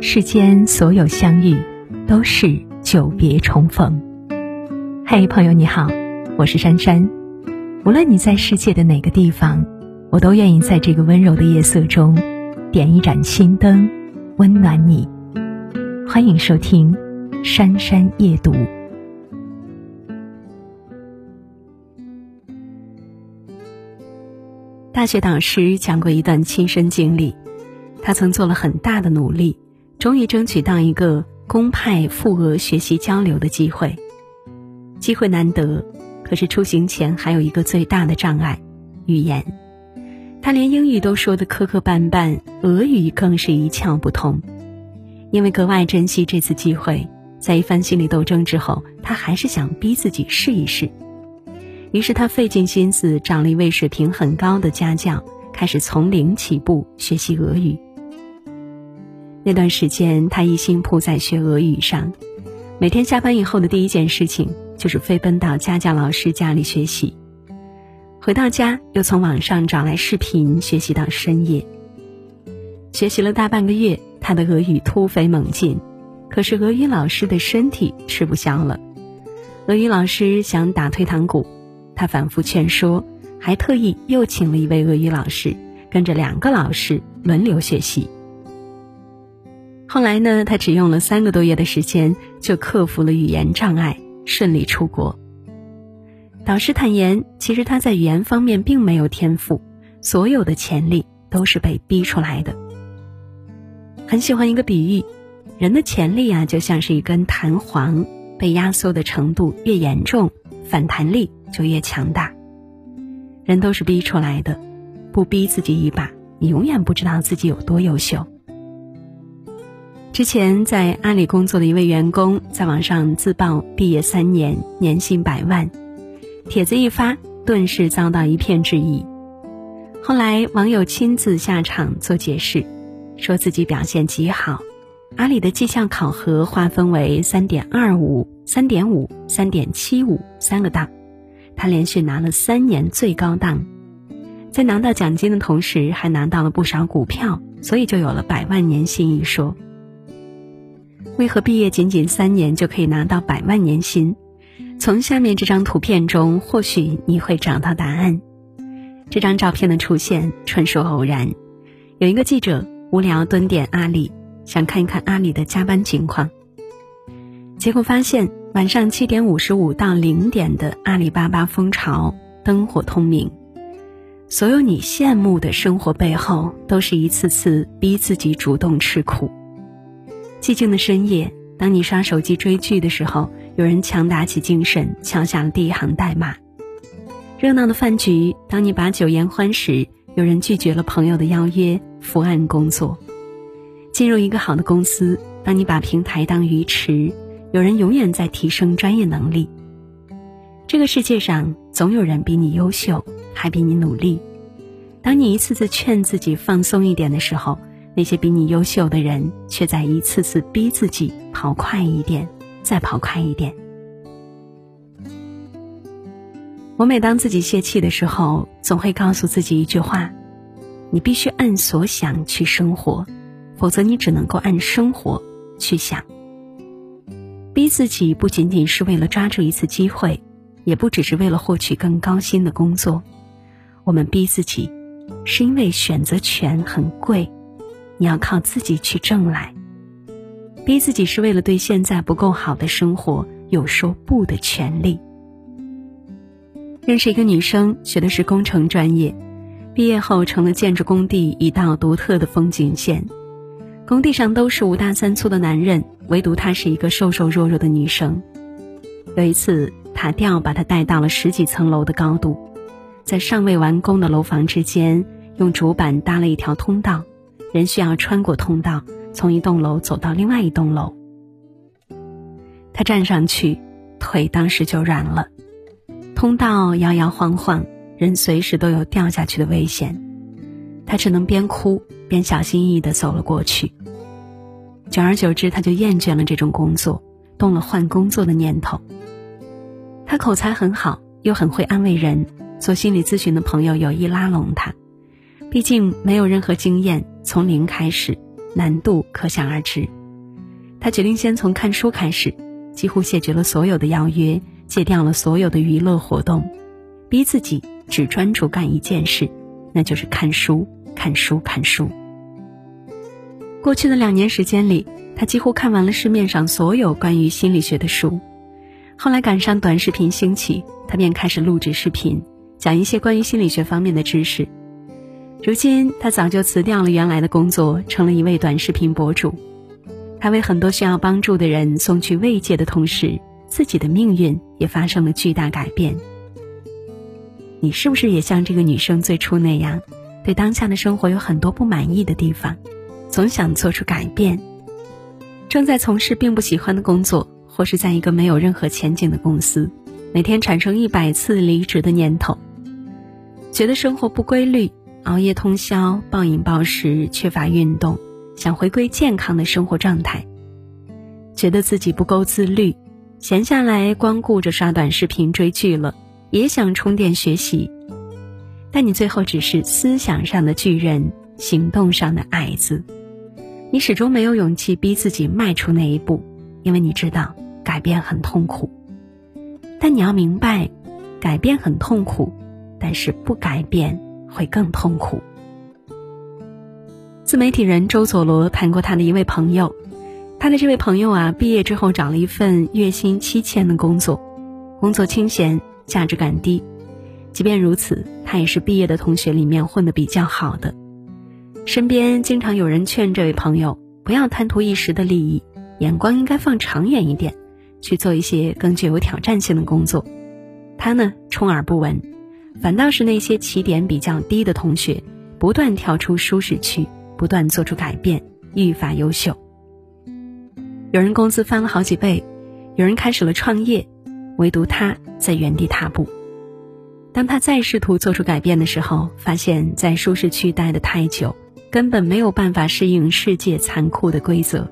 世间所有相遇，都是久别重逢。嘿，朋友你好，我是珊珊。无论你在世界的哪个地方，我都愿意在这个温柔的夜色中，点一盏心灯，温暖你。欢迎收听《珊珊夜读》。大学导师讲过一段亲身经历，他曾做了很大的努力。终于争取到一个公派赴俄学习交流的机会，机会难得，可是出行前还有一个最大的障碍——语言。他连英语都说的磕磕绊绊，俄语更是一窍不通。因为格外珍惜这次机会，在一番心理斗争之后，他还是想逼自己试一试。于是他费尽心思找了一位水平很高的家教，开始从零起步学习俄语。那段时间，他一心扑在学俄语上，每天下班以后的第一件事情就是飞奔到家教老师家里学习。回到家，又从网上找来视频学习到深夜。学习了大半个月，他的俄语突飞猛进，可是俄语老师的身体吃不消了。俄语老师想打退堂鼓，他反复劝说，还特意又请了一位俄语老师，跟着两个老师轮流学习。后来呢，他只用了三个多月的时间，就克服了语言障碍，顺利出国。导师坦言，其实他在语言方面并没有天赋，所有的潜力都是被逼出来的。很喜欢一个比喻，人的潜力啊，就像是一根弹簧，被压缩的程度越严重，反弹力就越强大。人都是逼出来的，不逼自己一把，你永远不知道自己有多优秀。之前在阿里工作的一位员工在网上自曝毕业三年，年薪百万，帖子一发，顿时遭到一片质疑。后来网友亲自下场做解释，说自己表现极好，阿里的绩效考核划分为三点二五、三点五、三点七五三个档，他连续拿了三年最高档，在拿到奖金的同时，还拿到了不少股票，所以就有了百万年薪一说。为何毕业仅仅三年就可以拿到百万年薪？从下面这张图片中，或许你会找到答案。这张照片的出现纯属偶然。有一个记者无聊蹲点阿里，想看一看阿里的加班情况，结果发现晚上七点五十五到零点的阿里巴巴蜂巢灯火通明。所有你羡慕的生活背后，都是一次次逼自己主动吃苦。寂静的深夜，当你刷手机追剧的时候，有人强打起精神敲下了第一行代码；热闹的饭局，当你把酒言欢时，有人拒绝了朋友的邀约，伏案工作；进入一个好的公司，当你把平台当鱼池，有人永远在提升专业能力。这个世界上总有人比你优秀，还比你努力。当你一次次劝自己放松一点的时候，那些比你优秀的人，却在一次次逼自己跑快一点，再跑快一点。我每当自己泄气的时候，总会告诉自己一句话：你必须按所想去生活，否则你只能够按生活去想。逼自己不仅仅是为了抓住一次机会，也不只是为了获取更高薪的工作。我们逼自己，是因为选择权很贵。你要靠自己去挣来，逼自己是为了对现在不够好的生活有说不的权利。认识一个女生，学的是工程专业，毕业后成了建筑工地一道独特的风景线。工地上都是五大三粗的男人，唯独她是一个瘦瘦弱弱的女生。有一次，塔吊把她带到了十几层楼的高度，在尚未完工的楼房之间，用竹板搭了一条通道。人需要穿过通道，从一栋楼走到另外一栋楼。他站上去，腿当时就软了。通道摇摇晃晃，人随时都有掉下去的危险。他只能边哭边小心翼翼地走了过去。久而久之，他就厌倦了这种工作，动了换工作的念头。他口才很好，又很会安慰人，做心理咨询的朋友有意拉拢他。毕竟没有任何经验，从零开始，难度可想而知。他决定先从看书开始，几乎谢绝了所有的邀约，戒掉了所有的娱乐活动，逼自己只专注干一件事，那就是看书、看书、看书。过去的两年时间里，他几乎看完了市面上所有关于心理学的书。后来赶上短视频兴起，他便开始录制视频，讲一些关于心理学方面的知识。如今，他早就辞掉了原来的工作，成了一位短视频博主。他为很多需要帮助的人送去慰藉的同时，自己的命运也发生了巨大改变。你是不是也像这个女生最初那样，对当下的生活有很多不满意的地方，总想做出改变？正在从事并不喜欢的工作，或是在一个没有任何前景的公司，每天产生一百次离职的念头，觉得生活不规律，熬夜通宵，暴饮暴食，缺乏运动。想回归健康的生活状态，觉得自己不够自律，闲下来光顾着刷短视频追剧了，也想充电学习，但你最后只是思想上的巨人，行动上的矮子，你始终没有勇气逼自己迈出那一步，因为你知道改变很痛苦，但你要明白，改变很痛苦，但是不改变会更痛苦。自媒体人周佐罗谈过他的一位朋友，他的这位朋友啊，毕业之后找了一份月薪七千的工作，工作清闲，价值感低。即便如此，他也是毕业的同学里面混得比较好的。身边经常有人劝这位朋友不要贪图一时的利益，眼光应该放长远一点，去做一些更具有挑战性的工作。他呢，充耳不闻，反倒是那些起点比较低的同学，不断跳出舒适区。不断做出改变，愈发优秀。有人工资翻了好几倍，有人开始了创业，唯独他在原地踏步。当他再试图做出改变的时候，发现，在舒适区待得太久，根本没有办法适应世界残酷的规则。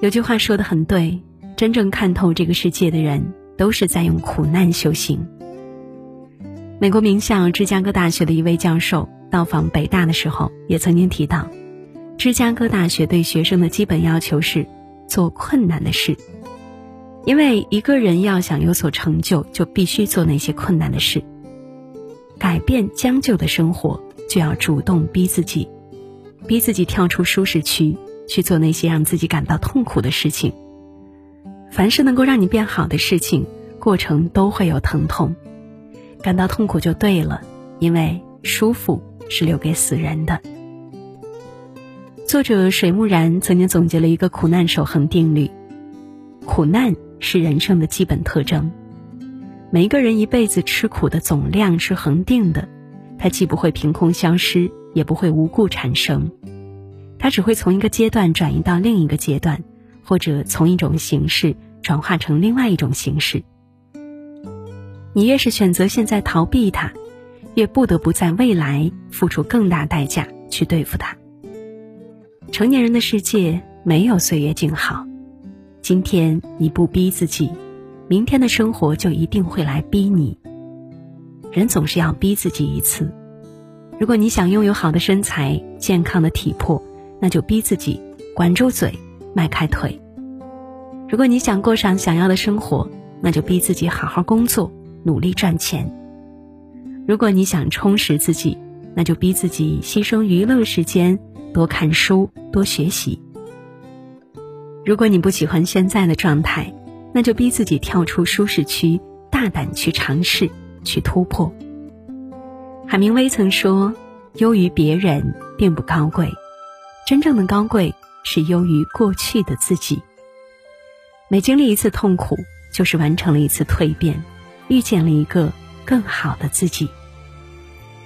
有句话说的很对：真正看透这个世界的人，都是在用苦难修行。美国名校芝加哥大学的一位教授。到访北大的时候，也曾经提到，芝加哥大学对学生的基本要求是做困难的事，因为一个人要想有所成就，就必须做那些困难的事。改变将就的生活，就要主动逼自己，逼自己跳出舒适区，去做那些让自己感到痛苦的事情。凡是能够让你变好的事情，过程都会有疼痛，感到痛苦就对了，因为舒服。是留给死人的。作者水木然曾经总结了一个苦难守恒定律：苦难是人生的基本特征。每一个人一辈子吃苦的总量是恒定的，它既不会凭空消失，也不会无故产生，它只会从一个阶段转移到另一个阶段，或者从一种形式转化成另外一种形式。你越是选择现在逃避它。越不得不在未来付出更大代价去对付他。成年人的世界没有岁月静好，今天你不逼自己，明天的生活就一定会来逼你。人总是要逼自己一次。如果你想拥有好的身材、健康的体魄，那就逼自己管住嘴、迈开腿；如果你想过上想要的生活，那就逼自己好好工作、努力赚钱。如果你想充实自己，那就逼自己牺牲娱乐时间，多看书，多学习。如果你不喜欢现在的状态，那就逼自己跳出舒适区，大胆去尝试，去突破。海明威曾说：“优于别人并不高贵，真正的高贵是优于过去的自己。每经历一次痛苦，就是完成了一次蜕变，遇见了一个。”更好的自己，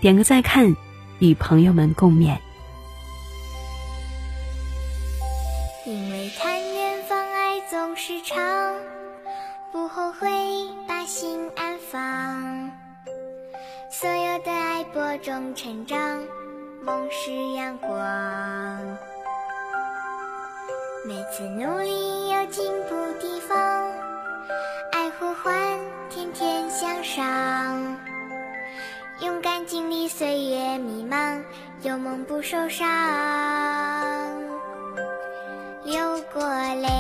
点个再看，与朋友们共勉。因为看远方，爱总是长，不后悔，把心安放。所有的爱播种成长，梦是阳光。每次努力有进步地方，伤，勇敢经历岁月迷茫，有梦不受伤。流过泪。